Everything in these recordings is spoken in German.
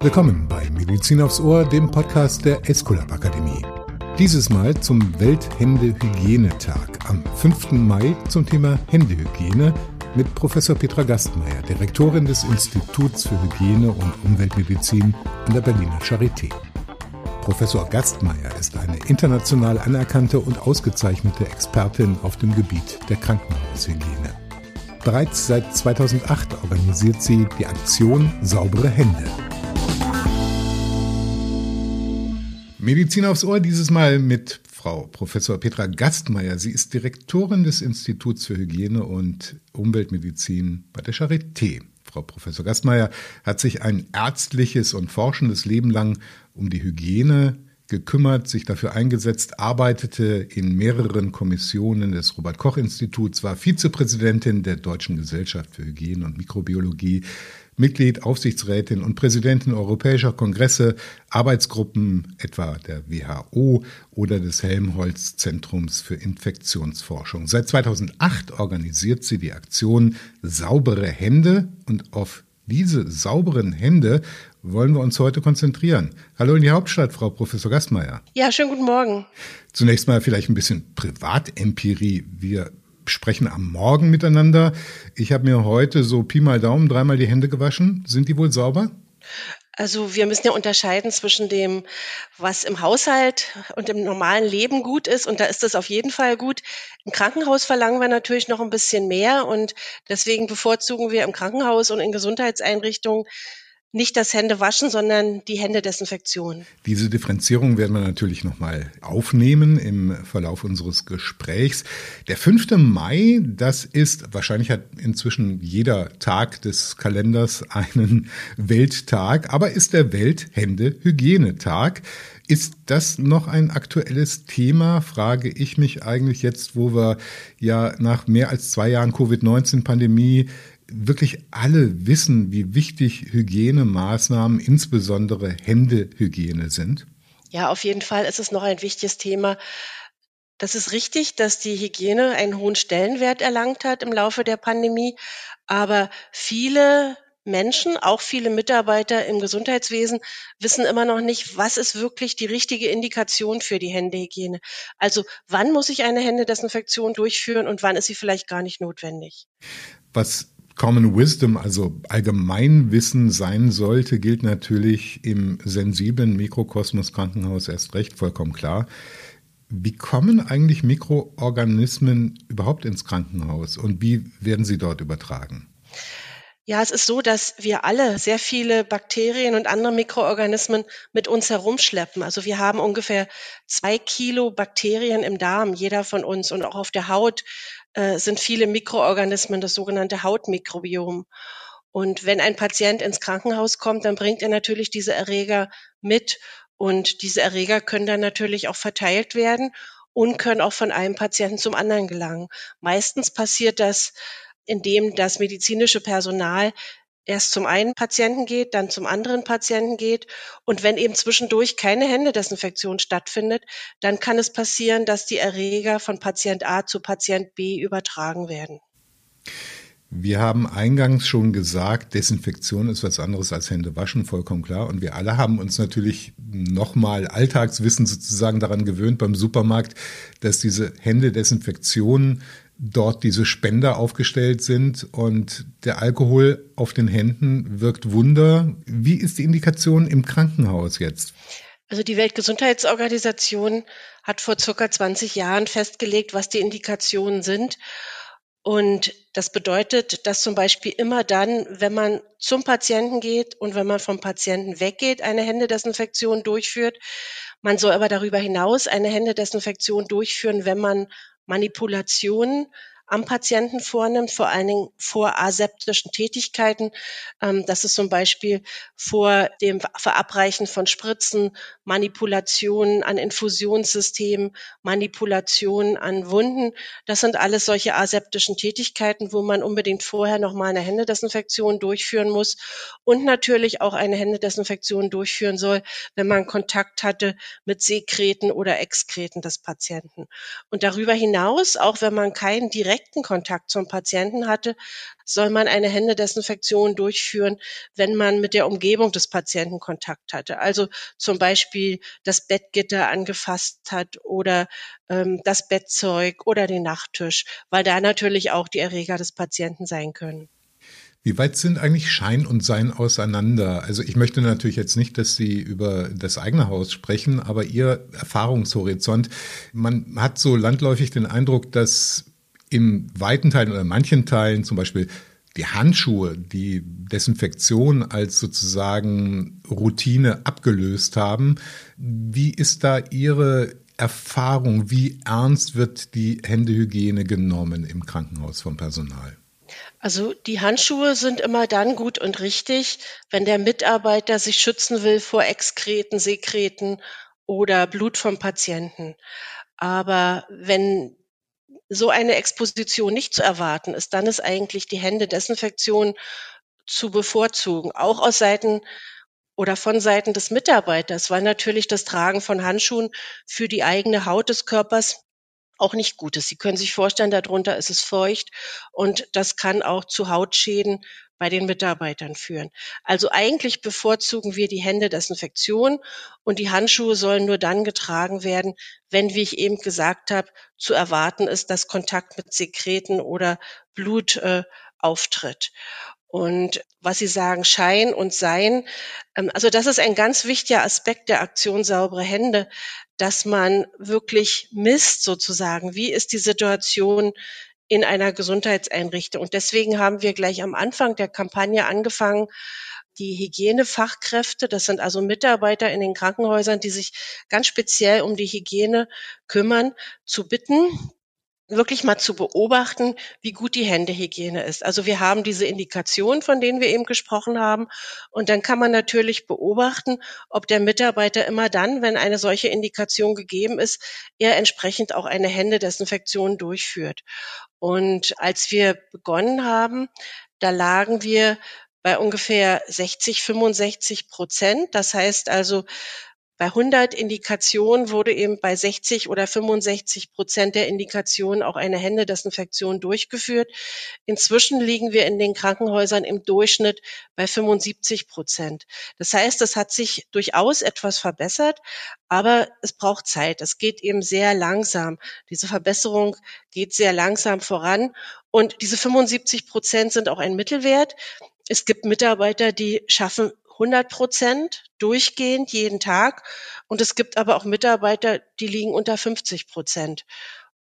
Willkommen bei Medizin aufs Ohr, dem Podcast der Esculap Akademie. Dieses Mal zum Welthände-Hygienetag am 5. Mai zum Thema Händehygiene mit Professor Petra Gastmeier, Direktorin des Instituts für Hygiene und Umweltmedizin an der Berliner Charité. Professor Gastmeier ist eine international anerkannte und ausgezeichnete Expertin auf dem Gebiet der Krankenhaushygiene. Bereits seit 2008 organisiert sie die Aktion Saubere Hände. Medizin aufs Ohr dieses Mal mit Frau Professor Petra Gastmeier. Sie ist Direktorin des Instituts für Hygiene und Umweltmedizin bei der Charité. Frau Professor Gastmeier hat sich ein ärztliches und forschendes Leben lang um die Hygiene gekümmert, sich dafür eingesetzt, arbeitete in mehreren Kommissionen des Robert Koch Instituts, war Vizepräsidentin der Deutschen Gesellschaft für Hygiene und Mikrobiologie, Mitglied, Aufsichtsrätin und Präsidentin europäischer Kongresse, Arbeitsgruppen etwa der WHO oder des Helmholtz Zentrums für Infektionsforschung. Seit 2008 organisiert sie die Aktion Saubere Hände und auf diese sauberen Hände wollen wir uns heute konzentrieren. Hallo in die Hauptstadt, Frau Professor Gastmeier. Ja, schönen guten Morgen. Zunächst mal vielleicht ein bisschen Privatempirie. Wir sprechen am Morgen miteinander. Ich habe mir heute so Pi mal Daumen dreimal die Hände gewaschen. Sind die wohl sauber? Also wir müssen ja unterscheiden zwischen dem, was im Haushalt und im normalen Leben gut ist. Und da ist es auf jeden Fall gut. Im Krankenhaus verlangen wir natürlich noch ein bisschen mehr. Und deswegen bevorzugen wir im Krankenhaus und in Gesundheitseinrichtungen nicht das Händewaschen, sondern die Händedesinfektion. Diese Differenzierung werden wir natürlich nochmal aufnehmen im Verlauf unseres Gesprächs. Der 5. Mai, das ist, wahrscheinlich hat inzwischen jeder Tag des Kalenders einen Welttag, aber ist der Welthändehygienetag. Ist das noch ein aktuelles Thema, frage ich mich eigentlich jetzt, wo wir ja nach mehr als zwei Jahren Covid-19-Pandemie wirklich alle wissen, wie wichtig Hygienemaßnahmen, insbesondere Händehygiene sind? Ja, auf jeden Fall ist es noch ein wichtiges Thema. Das ist richtig, dass die Hygiene einen hohen Stellenwert erlangt hat im Laufe der Pandemie. Aber viele Menschen, auch viele Mitarbeiter im Gesundheitswesen, wissen immer noch nicht, was ist wirklich die richtige Indikation für die Händehygiene. Also wann muss ich eine Händedesinfektion durchführen und wann ist sie vielleicht gar nicht notwendig? Was Common Wisdom, also Allgemeinwissen sein sollte, gilt natürlich im sensiblen Mikrokosmos Krankenhaus erst recht vollkommen klar. Wie kommen eigentlich Mikroorganismen überhaupt ins Krankenhaus und wie werden sie dort übertragen? Ja, es ist so, dass wir alle sehr viele Bakterien und andere Mikroorganismen mit uns herumschleppen. Also wir haben ungefähr zwei Kilo Bakterien im Darm, jeder von uns. Und auch auf der Haut äh, sind viele Mikroorganismen, das sogenannte Hautmikrobiom. Und wenn ein Patient ins Krankenhaus kommt, dann bringt er natürlich diese Erreger mit. Und diese Erreger können dann natürlich auch verteilt werden und können auch von einem Patienten zum anderen gelangen. Meistens passiert das indem das medizinische Personal erst zum einen Patienten geht, dann zum anderen Patienten geht. Und wenn eben zwischendurch keine Händedesinfektion stattfindet, dann kann es passieren, dass die Erreger von Patient A zu Patient B übertragen werden. Wir haben eingangs schon gesagt, Desinfektion ist was anderes als Hände waschen, vollkommen klar. Und wir alle haben uns natürlich nochmal Alltagswissen sozusagen daran gewöhnt beim Supermarkt, dass diese Händedesinfektion dort diese Spender aufgestellt sind und der Alkohol auf den Händen wirkt Wunder. Wie ist die Indikation im Krankenhaus jetzt? Also die Weltgesundheitsorganisation hat vor circa 20 Jahren festgelegt, was die Indikationen sind. Und das bedeutet, dass zum Beispiel immer dann, wenn man zum Patienten geht und wenn man vom Patienten weggeht, eine Händedesinfektion durchführt. Man soll aber darüber hinaus eine Händedesinfektion durchführen, wenn man Manipulationen am Patienten vornimmt, vor allen Dingen vor aseptischen Tätigkeiten. Ähm, das ist zum Beispiel vor dem Verabreichen von Spritzen, Manipulationen an Infusionssystemen, Manipulationen an Wunden. Das sind alles solche aseptischen Tätigkeiten, wo man unbedingt vorher nochmal eine Händedesinfektion durchführen muss und natürlich auch eine Händedesinfektion durchführen soll, wenn man Kontakt hatte mit Sekreten oder Exkreten des Patienten. Und darüber hinaus, auch wenn man keinen direkten direkten Kontakt zum Patienten hatte, soll man eine Händedesinfektion durchführen, wenn man mit der Umgebung des Patienten Kontakt hatte. Also zum Beispiel das Bettgitter angefasst hat oder ähm, das Bettzeug oder den Nachttisch, weil da natürlich auch die Erreger des Patienten sein können. Wie weit sind eigentlich Schein und Sein auseinander? Also ich möchte natürlich jetzt nicht, dass Sie über das eigene Haus sprechen, aber Ihr Erfahrungshorizont, man hat so landläufig den Eindruck, dass in weiten Teilen oder manchen Teilen zum Beispiel die Handschuhe, die Desinfektion als sozusagen Routine abgelöst haben. Wie ist da Ihre Erfahrung? Wie ernst wird die Händehygiene genommen im Krankenhaus vom Personal? Also die Handschuhe sind immer dann gut und richtig, wenn der Mitarbeiter sich schützen will vor Exkreten, Sekreten oder Blut vom Patienten. Aber wenn so eine Exposition nicht zu erwarten ist, dann ist eigentlich die Händedesinfektion zu bevorzugen, auch aus Seiten oder von Seiten des Mitarbeiters, weil natürlich das Tragen von Handschuhen für die eigene Haut des Körpers auch nicht gut ist. Sie können sich vorstellen, darunter ist es feucht und das kann auch zu Hautschäden bei den Mitarbeitern führen. Also eigentlich bevorzugen wir die Händedesinfektion und die Handschuhe sollen nur dann getragen werden, wenn, wie ich eben gesagt habe, zu erwarten ist, dass Kontakt mit Sekreten oder Blut äh, auftritt. Und was Sie sagen, Schein und Sein, ähm, also das ist ein ganz wichtiger Aspekt der Aktion saubere Hände, dass man wirklich misst sozusagen, wie ist die Situation in einer Gesundheitseinrichtung. Und deswegen haben wir gleich am Anfang der Kampagne angefangen, die Hygienefachkräfte, das sind also Mitarbeiter in den Krankenhäusern, die sich ganz speziell um die Hygiene kümmern, zu bitten, wirklich mal zu beobachten, wie gut die Händehygiene ist. Also wir haben diese Indikationen, von denen wir eben gesprochen haben. Und dann kann man natürlich beobachten, ob der Mitarbeiter immer dann, wenn eine solche Indikation gegeben ist, er entsprechend auch eine Händedesinfektion durchführt. Und als wir begonnen haben, da lagen wir bei ungefähr 60, 65 Prozent. Das heißt also, bei 100 Indikationen wurde eben bei 60 oder 65 Prozent der Indikationen auch eine Händedesinfektion durchgeführt. Inzwischen liegen wir in den Krankenhäusern im Durchschnitt bei 75 Prozent. Das heißt, es hat sich durchaus etwas verbessert, aber es braucht Zeit. Es geht eben sehr langsam. Diese Verbesserung geht sehr langsam voran. Und diese 75 Prozent sind auch ein Mittelwert. Es gibt Mitarbeiter, die schaffen 100 Prozent durchgehend jeden Tag. Und es gibt aber auch Mitarbeiter, die liegen unter 50 Prozent.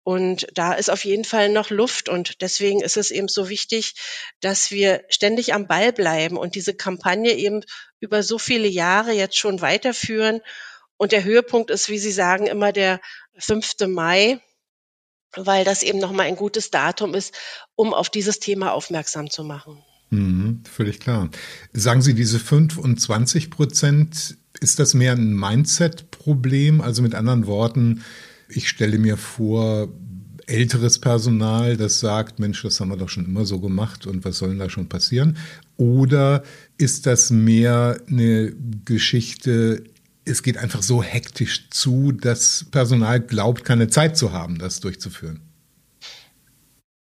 Und da ist auf jeden Fall noch Luft. Und deswegen ist es eben so wichtig, dass wir ständig am Ball bleiben und diese Kampagne eben über so viele Jahre jetzt schon weiterführen. Und der Höhepunkt ist, wie Sie sagen, immer der 5. Mai, weil das eben nochmal ein gutes Datum ist, um auf dieses Thema aufmerksam zu machen. Mhm, völlig klar. Sagen Sie, diese 25 Prozent, ist das mehr ein Mindset-Problem? Also mit anderen Worten, ich stelle mir vor, älteres Personal, das sagt, Mensch, das haben wir doch schon immer so gemacht und was soll denn da schon passieren? Oder ist das mehr eine Geschichte, es geht einfach so hektisch zu, dass Personal glaubt, keine Zeit zu haben, das durchzuführen?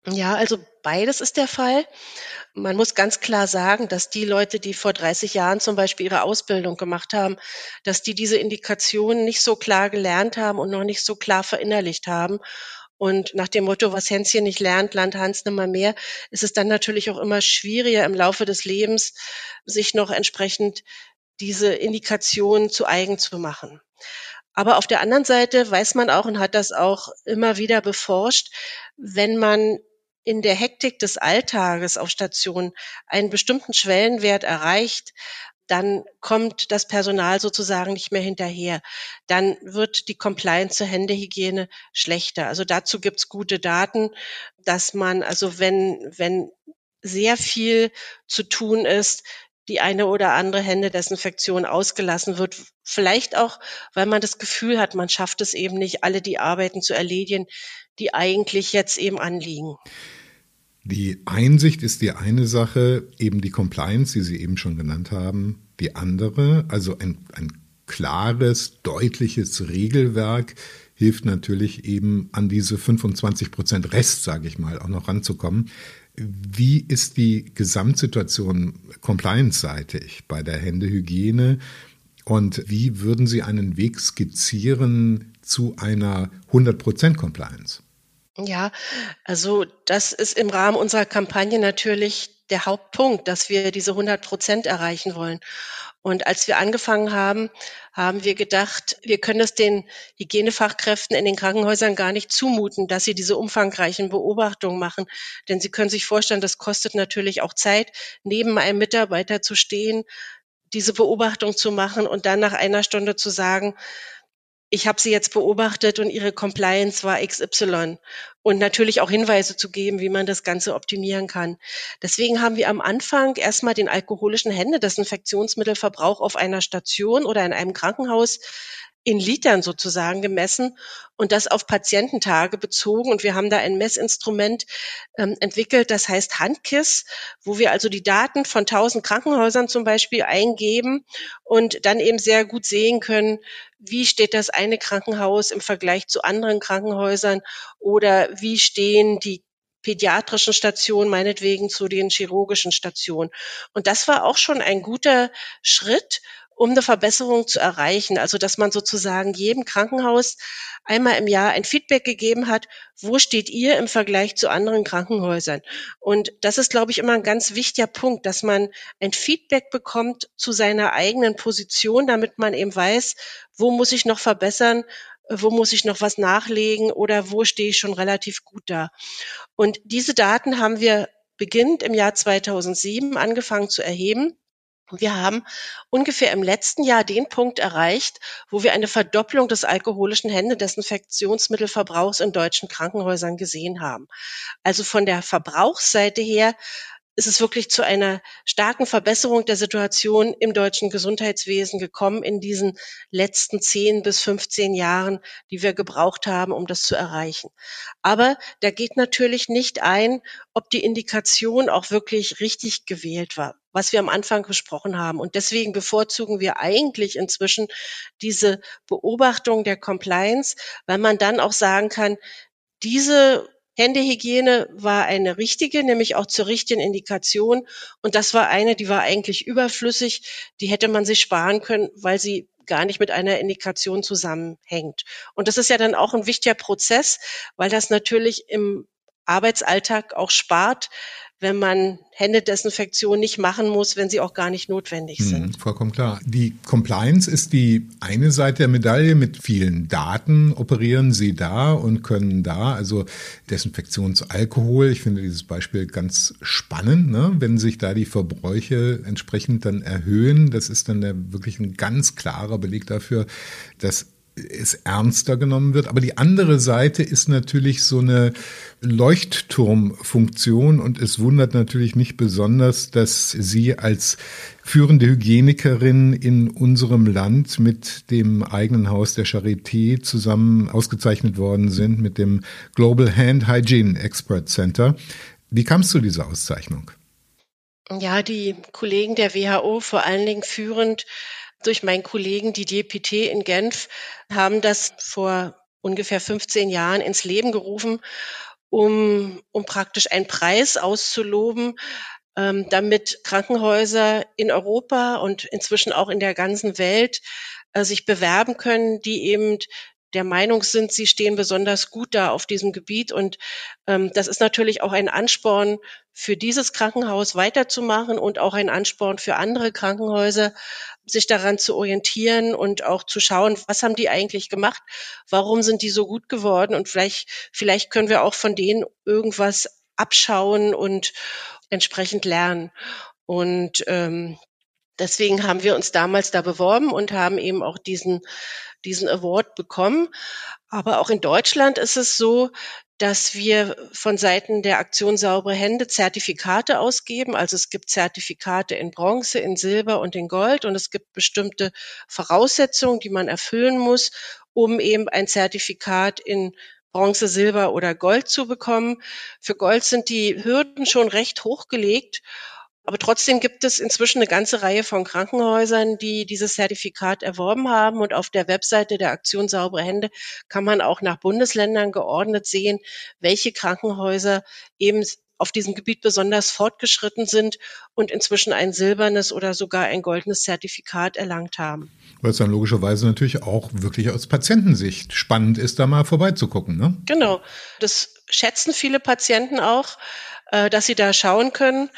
Ja, also beides ist der Fall. Man muss ganz klar sagen, dass die Leute, die vor 30 Jahren zum Beispiel ihre Ausbildung gemacht haben, dass die diese Indikationen nicht so klar gelernt haben und noch nicht so klar verinnerlicht haben. Und nach dem Motto, was Hänschen nicht lernt, lernt Hans nimmer mehr, ist es dann natürlich auch immer schwieriger im Laufe des Lebens, sich noch entsprechend diese Indikationen zu eigen zu machen. Aber auf der anderen Seite weiß man auch und hat das auch immer wieder beforscht, wenn man in der Hektik des Alltages auf Station einen bestimmten Schwellenwert erreicht, dann kommt das Personal sozusagen nicht mehr hinterher. Dann wird die Compliance zur Händehygiene schlechter. Also dazu gibt's gute Daten, dass man, also wenn, wenn sehr viel zu tun ist, die eine oder andere Händedesinfektion ausgelassen wird. Vielleicht auch, weil man das Gefühl hat, man schafft es eben nicht, alle die Arbeiten zu erledigen, die eigentlich jetzt eben anliegen. Die Einsicht ist die eine Sache, eben die Compliance, die Sie eben schon genannt haben, die andere, also ein, ein klares, deutliches Regelwerk, hilft natürlich eben an diese 25 Prozent Rest, sage ich mal, auch noch ranzukommen. Wie ist die Gesamtsituation compliance-seitig bei der Händehygiene? Und wie würden Sie einen Weg skizzieren zu einer 100% Compliance? Ja, also das ist im Rahmen unserer Kampagne natürlich der Hauptpunkt, dass wir diese 100 Prozent erreichen wollen. Und als wir angefangen haben, haben wir gedacht, wir können es den Hygienefachkräften in den Krankenhäusern gar nicht zumuten, dass sie diese umfangreichen Beobachtungen machen. Denn Sie können sich vorstellen, das kostet natürlich auch Zeit, neben einem Mitarbeiter zu stehen, diese Beobachtung zu machen und dann nach einer Stunde zu sagen, ich habe sie jetzt beobachtet und ihre Compliance war XY und natürlich auch Hinweise zu geben, wie man das Ganze optimieren kann. Deswegen haben wir am Anfang erstmal den alkoholischen Händedesinfektionsmittelverbrauch auf einer Station oder in einem Krankenhaus in Litern sozusagen gemessen und das auf Patiententage bezogen. Und wir haben da ein Messinstrument ähm, entwickelt, das heißt Handkiss, wo wir also die Daten von 1000 Krankenhäusern zum Beispiel eingeben und dann eben sehr gut sehen können, wie steht das eine Krankenhaus im Vergleich zu anderen Krankenhäusern oder wie stehen die pädiatrischen Stationen, meinetwegen zu den chirurgischen Stationen. Und das war auch schon ein guter Schritt um eine Verbesserung zu erreichen. Also, dass man sozusagen jedem Krankenhaus einmal im Jahr ein Feedback gegeben hat, wo steht ihr im Vergleich zu anderen Krankenhäusern? Und das ist, glaube ich, immer ein ganz wichtiger Punkt, dass man ein Feedback bekommt zu seiner eigenen Position, damit man eben weiß, wo muss ich noch verbessern, wo muss ich noch was nachlegen oder wo stehe ich schon relativ gut da. Und diese Daten haben wir beginnend im Jahr 2007 angefangen zu erheben wir haben ungefähr im letzten Jahr den Punkt erreicht, wo wir eine Verdopplung des alkoholischen Händedesinfektionsmittelverbrauchs in deutschen Krankenhäusern gesehen haben. Also von der Verbrauchsseite her ist es wirklich zu einer starken Verbesserung der Situation im deutschen Gesundheitswesen gekommen in diesen letzten 10 bis 15 Jahren, die wir gebraucht haben, um das zu erreichen. Aber da geht natürlich nicht ein, ob die Indikation auch wirklich richtig gewählt war, was wir am Anfang besprochen haben. Und deswegen bevorzugen wir eigentlich inzwischen diese Beobachtung der Compliance, weil man dann auch sagen kann, diese Händehygiene war eine richtige, nämlich auch zur richtigen Indikation. Und das war eine, die war eigentlich überflüssig. Die hätte man sich sparen können, weil sie gar nicht mit einer Indikation zusammenhängt. Und das ist ja dann auch ein wichtiger Prozess, weil das natürlich im Arbeitsalltag auch spart, wenn man Händedesinfektion nicht machen muss, wenn sie auch gar nicht notwendig hm, sind. Hm, vollkommen klar. Die Compliance ist die eine Seite der Medaille. Mit vielen Daten operieren Sie da und können da, also Desinfektionsalkohol, ich finde dieses Beispiel ganz spannend, ne? wenn sich da die Verbräuche entsprechend dann erhöhen. Das ist dann der, wirklich ein ganz klarer Beleg dafür, dass es ernster genommen wird. Aber die andere Seite ist natürlich so eine Leuchtturmfunktion und es wundert natürlich nicht besonders, dass Sie als führende Hygienikerin in unserem Land mit dem eigenen Haus der Charité zusammen ausgezeichnet worden sind mit dem Global Hand Hygiene Expert Center. Wie kam es zu dieser Auszeichnung? Ja, die Kollegen der WHO, vor allen Dingen führend durch meinen Kollegen Didier Pité in Genf, haben das vor ungefähr 15 Jahren ins Leben gerufen, um, um praktisch einen Preis auszuloben, ähm, damit Krankenhäuser in Europa und inzwischen auch in der ganzen Welt äh, sich bewerben können, die eben der Meinung sind, sie stehen besonders gut da auf diesem Gebiet. Und ähm, das ist natürlich auch ein Ansporn für dieses Krankenhaus weiterzumachen und auch ein Ansporn für andere Krankenhäuser, sich daran zu orientieren und auch zu schauen, was haben die eigentlich gemacht, warum sind die so gut geworden und vielleicht, vielleicht können wir auch von denen irgendwas abschauen und entsprechend lernen. Und ähm, deswegen haben wir uns damals da beworben und haben eben auch diesen diesen Award bekommen. Aber auch in Deutschland ist es so, dass wir von Seiten der Aktion Saubere Hände Zertifikate ausgeben. Also es gibt Zertifikate in Bronze, in Silber und in Gold und es gibt bestimmte Voraussetzungen, die man erfüllen muss, um eben ein Zertifikat in Bronze, Silber oder Gold zu bekommen. Für Gold sind die Hürden schon recht hochgelegt Aber trotzdem gibt es inzwischen eine ganze Reihe von Krankenhäusern, die dieses Zertifikat erworben haben. Und auf der Webseite der Aktion Saubere Hände kann man auch nach Bundesländern geordnet sehen, welche Krankenhäuser eben auf diesem Gebiet besonders fortgeschritten sind und inzwischen ein silbernes oder sogar ein goldenes Zertifikat erlangt haben. Weil es dann logischerweise natürlich auch wirklich aus Patientensicht spannend ist, da mal vorbeizugucken. Ne? Genau. Das schätzen viele Patienten auch, äh, dass sie da schauen können.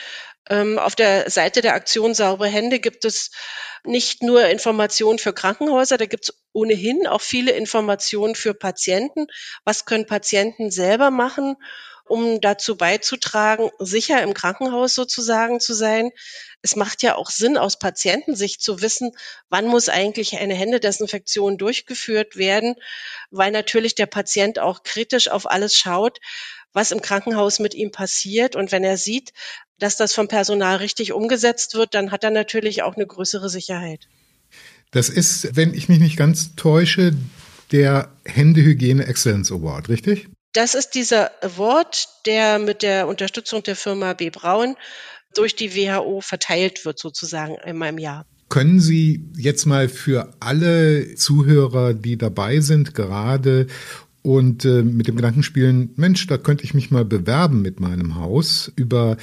Ähm, auf der Seite der Aktion Saubere Hände gibt es nicht nur Informationen für Krankenhäuser, da gibt es ohnehin auch viele Informationen für Patienten. Was können Patienten selber machen? um dazu beizutragen, sicher im Krankenhaus sozusagen zu sein. Es macht ja auch Sinn, aus Patientensicht zu wissen, wann muss eigentlich eine Händedesinfektion durchgeführt werden, weil natürlich der Patient auch kritisch auf alles schaut, was im Krankenhaus mit ihm passiert. Und wenn er sieht, dass das vom Personal richtig umgesetzt wird, dann hat er natürlich auch eine größere Sicherheit. Das ist, wenn ich mich nicht ganz täusche, der Händehygiene Excellence Award, richtig? Das ist dieser Award, der mit der Unterstützung der Firma B. Braun durch die WHO verteilt wird, sozusagen einmal im Jahr. Können Sie jetzt mal für alle Zuhörer, die dabei sind, gerade und äh, mit dem Gedanken spielen, Mensch, da könnte ich mich mal bewerben mit meinem Haus über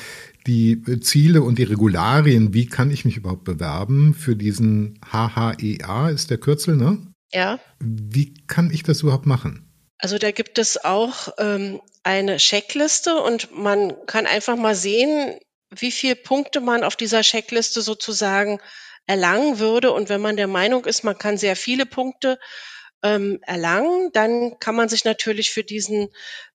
die Ziele und die Regularien, wie kann ich mich überhaupt bewerben für diesen HHEA, ist der Kürzel, ne? Ja. Wie kann ich das überhaupt machen? Also da gibt es auch ähm, eine Checkliste und man kann einfach mal sehen, wie viele Punkte man auf dieser Checkliste sozusagen erlangen würde. Und wenn man der Meinung ist, man kann sehr viele Punkte ähm, erlangen, dann kann man sich natürlich für diesen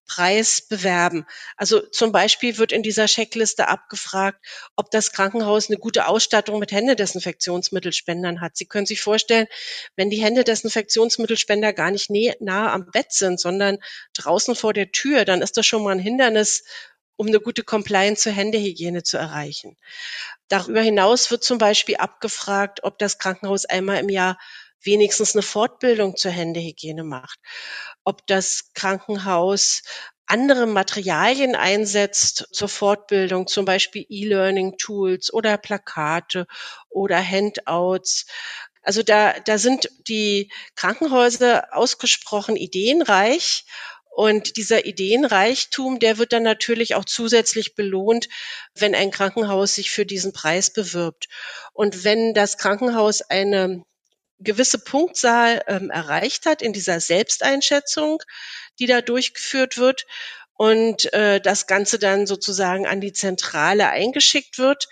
Preis bewerben. Also zum Beispiel wird in dieser Checkliste abgefragt, ob das Krankenhaus eine gute Ausstattung mit Händedesinfektionsmittelspendern hat. Sie können sich vorstellen, wenn die Händedesinfektionsmittelspender gar nicht nah am Bett sind, sondern draußen vor der Tür, dann ist das schon mal ein Hindernis, um eine gute Compliance zur Händehygiene zu erreichen. Darüber hinaus wird zum Beispiel abgefragt, ob das Krankenhaus einmal im Jahr wenigstens eine Fortbildung zur Händehygiene macht, ob das Krankenhaus andere Materialien einsetzt zur Fortbildung, zum Beispiel E-Learning-Tools oder Plakate oder Handouts. Also da, da sind die Krankenhäuser ausgesprochen ideenreich und dieser Ideenreichtum, der wird dann natürlich auch zusätzlich belohnt, wenn ein Krankenhaus sich für diesen Preis bewirbt. Und wenn das Krankenhaus eine gewisse Punktzahl ähm, erreicht hat in dieser Selbsteinschätzung, die da durchgeführt wird und äh, das Ganze dann sozusagen an die Zentrale eingeschickt wird,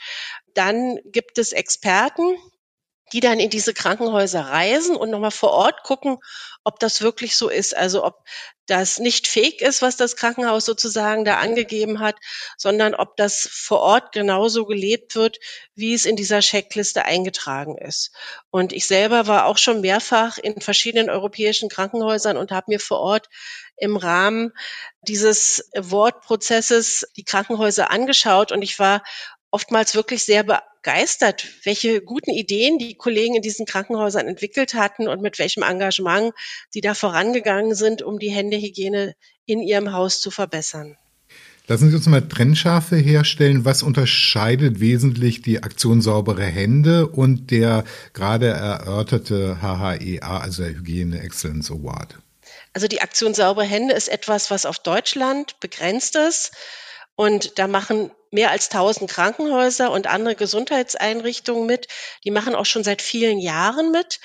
dann gibt es Experten, die dann in diese Krankenhäuser reisen und nochmal vor Ort gucken, ob das wirklich so ist. Also ob das nicht fake ist, was das Krankenhaus sozusagen da angegeben hat, sondern ob das vor Ort genauso gelebt wird, wie es in dieser Checkliste eingetragen ist. Und ich selber war auch schon mehrfach in verschiedenen europäischen Krankenhäusern und habe mir vor Ort im Rahmen dieses Wortprozesses die Krankenhäuser angeschaut und ich war oftmals wirklich sehr begeistert, welche guten Ideen die Kollegen in diesen Krankenhäusern entwickelt hatten und mit welchem Engagement sie da vorangegangen sind, um die Händehygiene in ihrem Haus zu verbessern. Lassen Sie uns mal Trennschärfe herstellen. Was unterscheidet wesentlich die Aktion saubere Hände und der gerade erörterte HHEA, also der Hygiene Excellence Award? Also die Aktion saubere Hände ist etwas, was auf Deutschland begrenzt ist. Und da machen mehr als 1000 Krankenhäuser und andere Gesundheitseinrichtungen mit. Die machen auch schon seit vielen Jahren mit.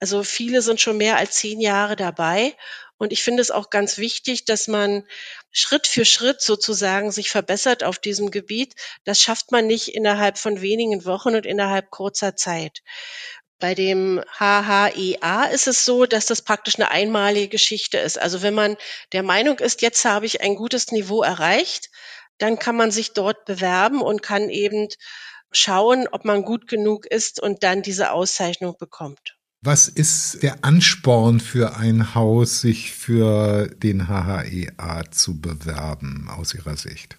Also viele sind schon mehr als zehn Jahre dabei. Und ich finde es auch ganz wichtig, dass man Schritt für Schritt sozusagen sich verbessert auf diesem Gebiet. Das schafft man nicht innerhalb von wenigen Wochen und innerhalb kurzer Zeit. Bei dem HHEA ist es so, dass das praktisch eine einmalige Geschichte ist. Also wenn man der Meinung ist, jetzt habe ich ein gutes Niveau erreicht, dann kann man sich dort bewerben und kann eben schauen, ob man gut genug ist und dann diese Auszeichnung bekommt. Was ist der Ansporn für ein Haus, sich für den HHEA zu bewerben aus Ihrer Sicht?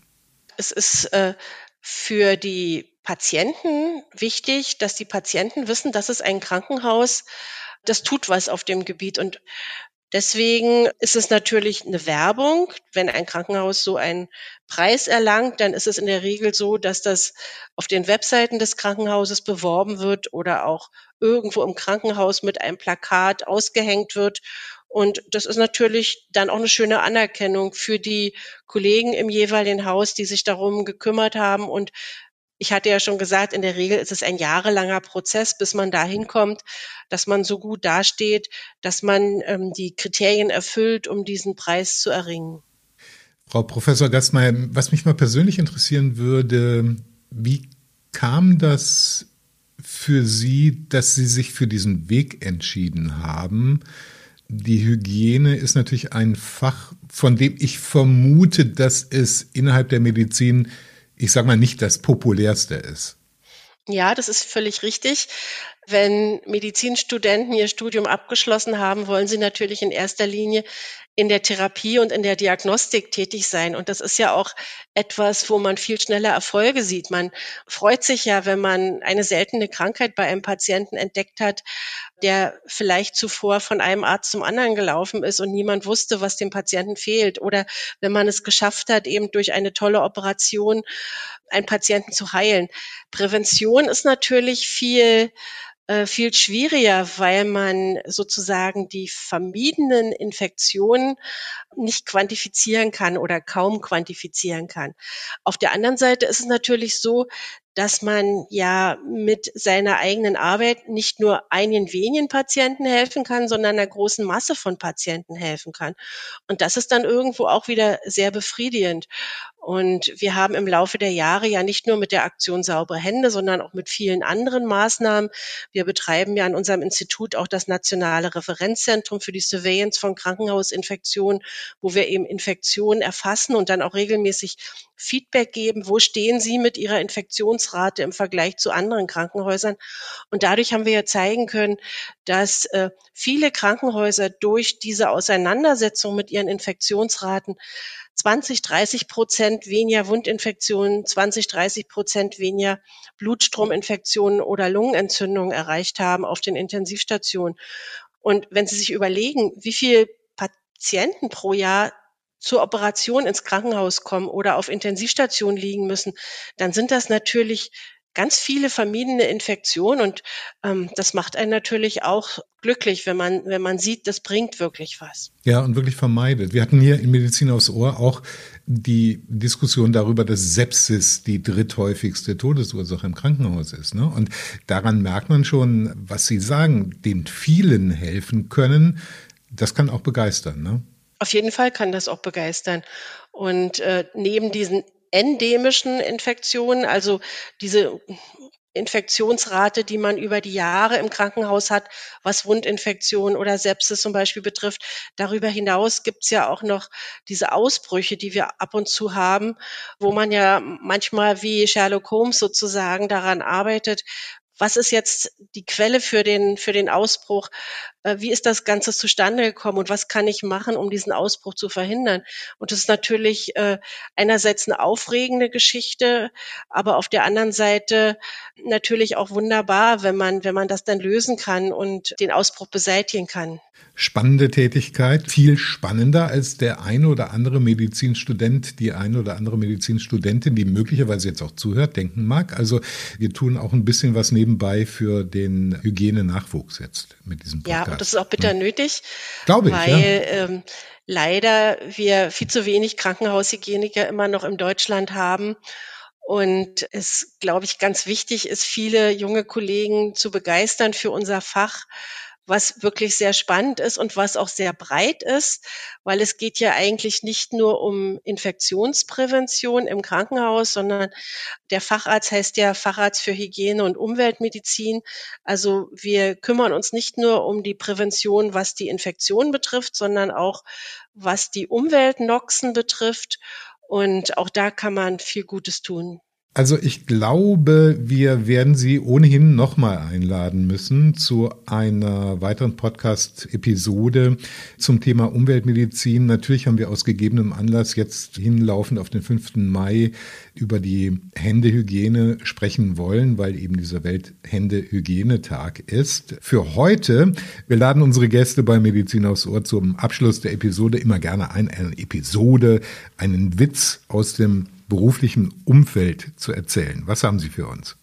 Es ist äh, für die Patienten wichtig, dass die Patienten wissen, dass es ein Krankenhaus, das tut was auf dem Gebiet. Und Deswegen ist es natürlich eine Werbung. Wenn ein Krankenhaus so einen Preis erlangt, dann ist es in der Regel so, dass das auf den Webseiten des Krankenhauses beworben wird oder auch irgendwo im Krankenhaus mit einem Plakat ausgehängt wird. Und das ist natürlich dann auch eine schöne Anerkennung für die Kollegen im jeweiligen Haus, die sich darum gekümmert haben und ich hatte ja schon gesagt, in der Regel ist es ein jahrelanger Prozess, bis man dahin kommt, dass man so gut dasteht, dass man ähm, die Kriterien erfüllt, um diesen Preis zu erringen. Frau Professor Gastmeier, was mich mal persönlich interessieren würde, wie kam das für Sie, dass Sie sich für diesen Weg entschieden haben? Die Hygiene ist natürlich ein Fach, von dem ich vermute, dass es innerhalb der Medizin ich sag mal, nicht das populärste ist. Ja, das ist völlig richtig. Wenn Medizinstudenten ihr Studium abgeschlossen haben, wollen sie natürlich in erster Linie in der Therapie und in der Diagnostik tätig sein. Und das ist ja auch etwas, wo man viel schneller Erfolge sieht. Man freut sich ja, wenn man eine seltene Krankheit bei einem Patienten entdeckt hat, der vielleicht zuvor von einem Arzt zum anderen gelaufen ist und niemand wusste, was dem Patienten fehlt. Oder wenn man es geschafft hat, eben durch eine tolle Operation einen Patienten zu heilen. Prävention ist natürlich viel viel schwieriger, weil man sozusagen die vermiedenen Infektionen nicht quantifizieren kann oder kaum quantifizieren kann. Auf der anderen Seite ist es natürlich so, dass man ja mit seiner eigenen Arbeit nicht nur einigen wenigen Patienten helfen kann, sondern einer großen Masse von Patienten helfen kann. Und das ist dann irgendwo auch wieder sehr befriedigend. Und wir haben im Laufe der Jahre ja nicht nur mit der Aktion Saubere Hände, sondern auch mit vielen anderen Maßnahmen. Wir betreiben ja an unserem Institut auch das nationale Referenzzentrum für die Surveillance von Krankenhausinfektionen, wo wir eben Infektionen erfassen und dann auch regelmäßig Feedback geben. Wo stehen Sie mit Ihrer Infektionsrate im Vergleich zu anderen Krankenhäusern? Und dadurch haben wir ja zeigen können, dass äh, viele Krankenhäuser durch diese Auseinandersetzung mit ihren Infektionsraten 20, 30 Prozent weniger Wundinfektionen, 20, 30 Prozent weniger Blutstrominfektionen oder Lungenentzündungen erreicht haben auf den Intensivstationen. Und wenn Sie sich überlegen, wie viel Patienten pro Jahr zur Operation ins Krankenhaus kommen oder auf Intensivstation liegen müssen, dann sind das natürlich ganz viele vermiedene Infektionen und ähm, das macht einen natürlich auch glücklich, wenn man, wenn man sieht, das bringt wirklich was. Ja, und wirklich vermeidet. Wir hatten hier in Medizin aufs Ohr auch die Diskussion darüber, dass Sepsis die dritthäufigste Todesursache im Krankenhaus ist. Ne? Und daran merkt man schon, was Sie sagen, den vielen helfen können. Das kann auch begeistern. Ne? Auf jeden Fall kann das auch begeistern. Und äh, neben diesen endemischen Infektionen, also diese Infektionsrate, die man über die Jahre im Krankenhaus hat, was Wundinfektionen oder Sepsis zum Beispiel betrifft. Darüber hinaus gibt's ja auch noch diese Ausbrüche, die wir ab und zu haben, wo man ja manchmal wie Sherlock Holmes sozusagen daran arbeitet, was ist jetzt die Quelle für den, für den Ausbruch? Äh, wie ist das Ganze zustande gekommen und was kann ich machen, um diesen Ausbruch zu verhindern? Und das ist natürlich äh, einerseits eine aufregende Geschichte, aber auf der anderen Seite natürlich auch wunderbar, wenn man, wenn man das dann lösen kann und den Ausbruch beseitigen kann spannende Tätigkeit, viel spannender als der eine oder andere Medizinstudent, die eine oder andere Medizinstudentin, die möglicherweise jetzt auch zuhört, denken mag. Also wir tun auch ein bisschen was nebenbei für den Hygienenachwuchs jetzt mit diesem Podcast. Ja, und das ist auch bitter hm. nötig. Glaube ich, weil, ja. ähm, leider wir viel zu wenig Krankenhaushygieniker immer noch in Deutschland haben. Und es, glaube ich, ganz wichtig ist, viele junge Kollegen zu begeistern für unser Fach, was wirklich sehr spannend ist und was auch sehr breit ist, weil es geht ja eigentlich nicht nur um Infektionsprävention im Krankenhaus, sondern der Facharzt heißt ja Facharzt für Hygiene und Umweltmedizin. Also wir kümmern uns nicht nur um die Prävention, was die Infektion betrifft, sondern auch was die Umweltnoxen betrifft. Und auch da kann man viel Gutes tun. Also ich glaube, wir werden Sie ohnehin nochmal einladen müssen zu einer weiteren Podcast-Episode zum Thema Umweltmedizin. Natürlich haben wir aus gegebenem Anlass jetzt hinlaufend auf den 5. Mai über die Händehygiene sprechen wollen, weil eben dieser Welthändehygienetag ist. Für heute, wir laden unsere Gäste bei Medizin aufs Ohr zum Abschluss der Episode immer gerne ein, eine Episode, einen Witz aus dem beruflichen Umfeld zu erzählen. Was haben Sie für uns?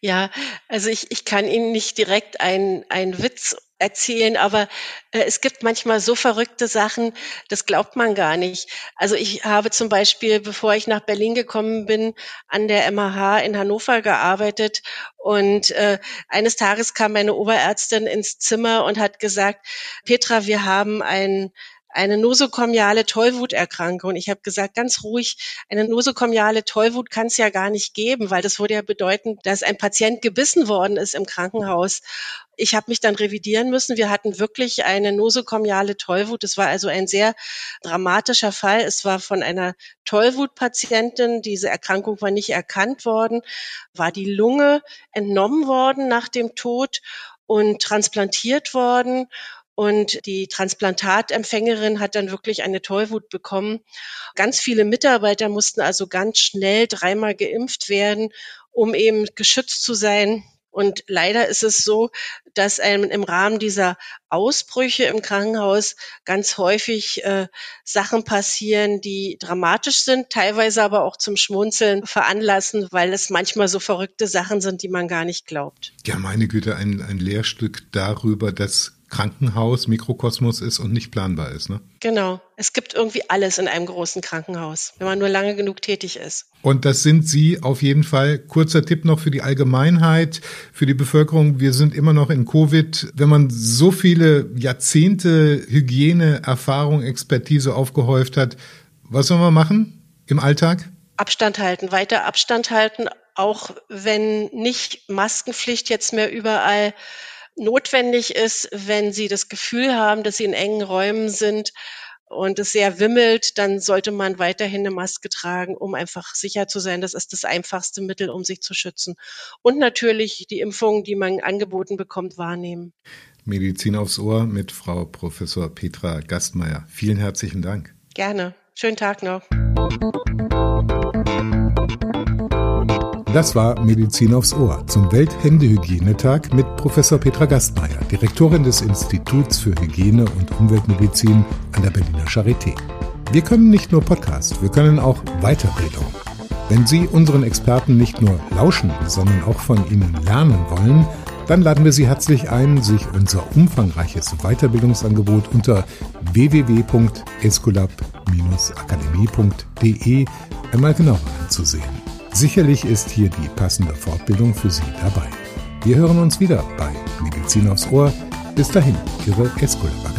Ja, also ich, ich kann Ihnen nicht direkt einen Witz erzählen, aber äh, es gibt manchmal so verrückte Sachen, das glaubt man gar nicht. Also ich habe zum Beispiel, bevor ich nach Berlin gekommen bin, an der MH in Hannover gearbeitet und äh, eines Tages kam meine Oberärztin ins Zimmer und hat gesagt, Petra, wir haben ein eine nosokomiale Tollwuterkrankung. Ich habe gesagt, ganz ruhig, eine nosokomiale Tollwut kann es ja gar nicht geben, weil das würde ja bedeuten, dass ein Patient gebissen worden ist im Krankenhaus. Ich habe mich dann revidieren müssen. Wir hatten wirklich eine nosokomiale Tollwut. Das war also ein sehr dramatischer Fall. Es war von einer Tollwutpatientin. Diese Erkrankung war nicht erkannt worden, war die Lunge entnommen worden nach dem Tod und transplantiert worden. Und die Transplantatempfängerin hat dann wirklich eine Tollwut bekommen. Ganz viele Mitarbeiter mussten also ganz schnell dreimal geimpft werden, um eben geschützt zu sein. Und leider ist es so, dass einem im Rahmen dieser Ausbrüche im Krankenhaus ganz häufig äh, Sachen passieren, die dramatisch sind, teilweise aber auch zum Schmunzeln veranlassen, weil es manchmal so verrückte Sachen sind, die man gar nicht glaubt. Ja, meine Güte, ein, ein Lehrstück darüber, dass Krankenhaus Mikrokosmos ist und nicht planbar ist. Ne? Genau. Es gibt irgendwie alles in einem großen Krankenhaus, wenn man nur lange genug tätig ist. Und das sind Sie auf jeden Fall. Kurzer Tipp noch für die Allgemeinheit, für die Bevölkerung. Wir sind immer noch in Covid. Wenn man so viele Jahrzehnte Hygiene, Erfahrung, Expertise aufgehäuft hat, was soll man machen im Alltag? Abstand halten, weiter Abstand halten, auch wenn nicht Maskenpflicht jetzt mehr überall notwendig ist, wenn Sie das Gefühl haben, dass Sie in engen Räumen sind und es sehr wimmelt, dann sollte man weiterhin eine Maske tragen, um einfach sicher zu sein. Das ist das einfachste Mittel, um sich zu schützen. Und natürlich die Impfungen, die man angeboten bekommt, wahrnehmen. Medizin aufs Ohr mit Frau Professor Petra Gastmeier. Vielen herzlichen Dank. Gerne. Schönen Tag noch. Das war Medizin aufs Ohr zum Welthändehygienetag mit Professor Petra Gastmeier, Direktorin des Instituts für Hygiene und Umweltmedizin an der Berliner Charité. Wir können nicht nur Podcast, wir können auch Weiterbildung. Wenn Sie unseren Experten nicht nur lauschen, sondern auch von ihnen lernen wollen, dann laden wir Sie herzlich ein, sich unser umfangreiches Weiterbildungsangebot unter www.escolab-akademie.de einmal genauer anzusehen. Sicherlich ist hier die passende Fortbildung für Sie dabei. Wir hören uns wieder bei Medizin aufs Ohr. Bis dahin, Ihre Escolab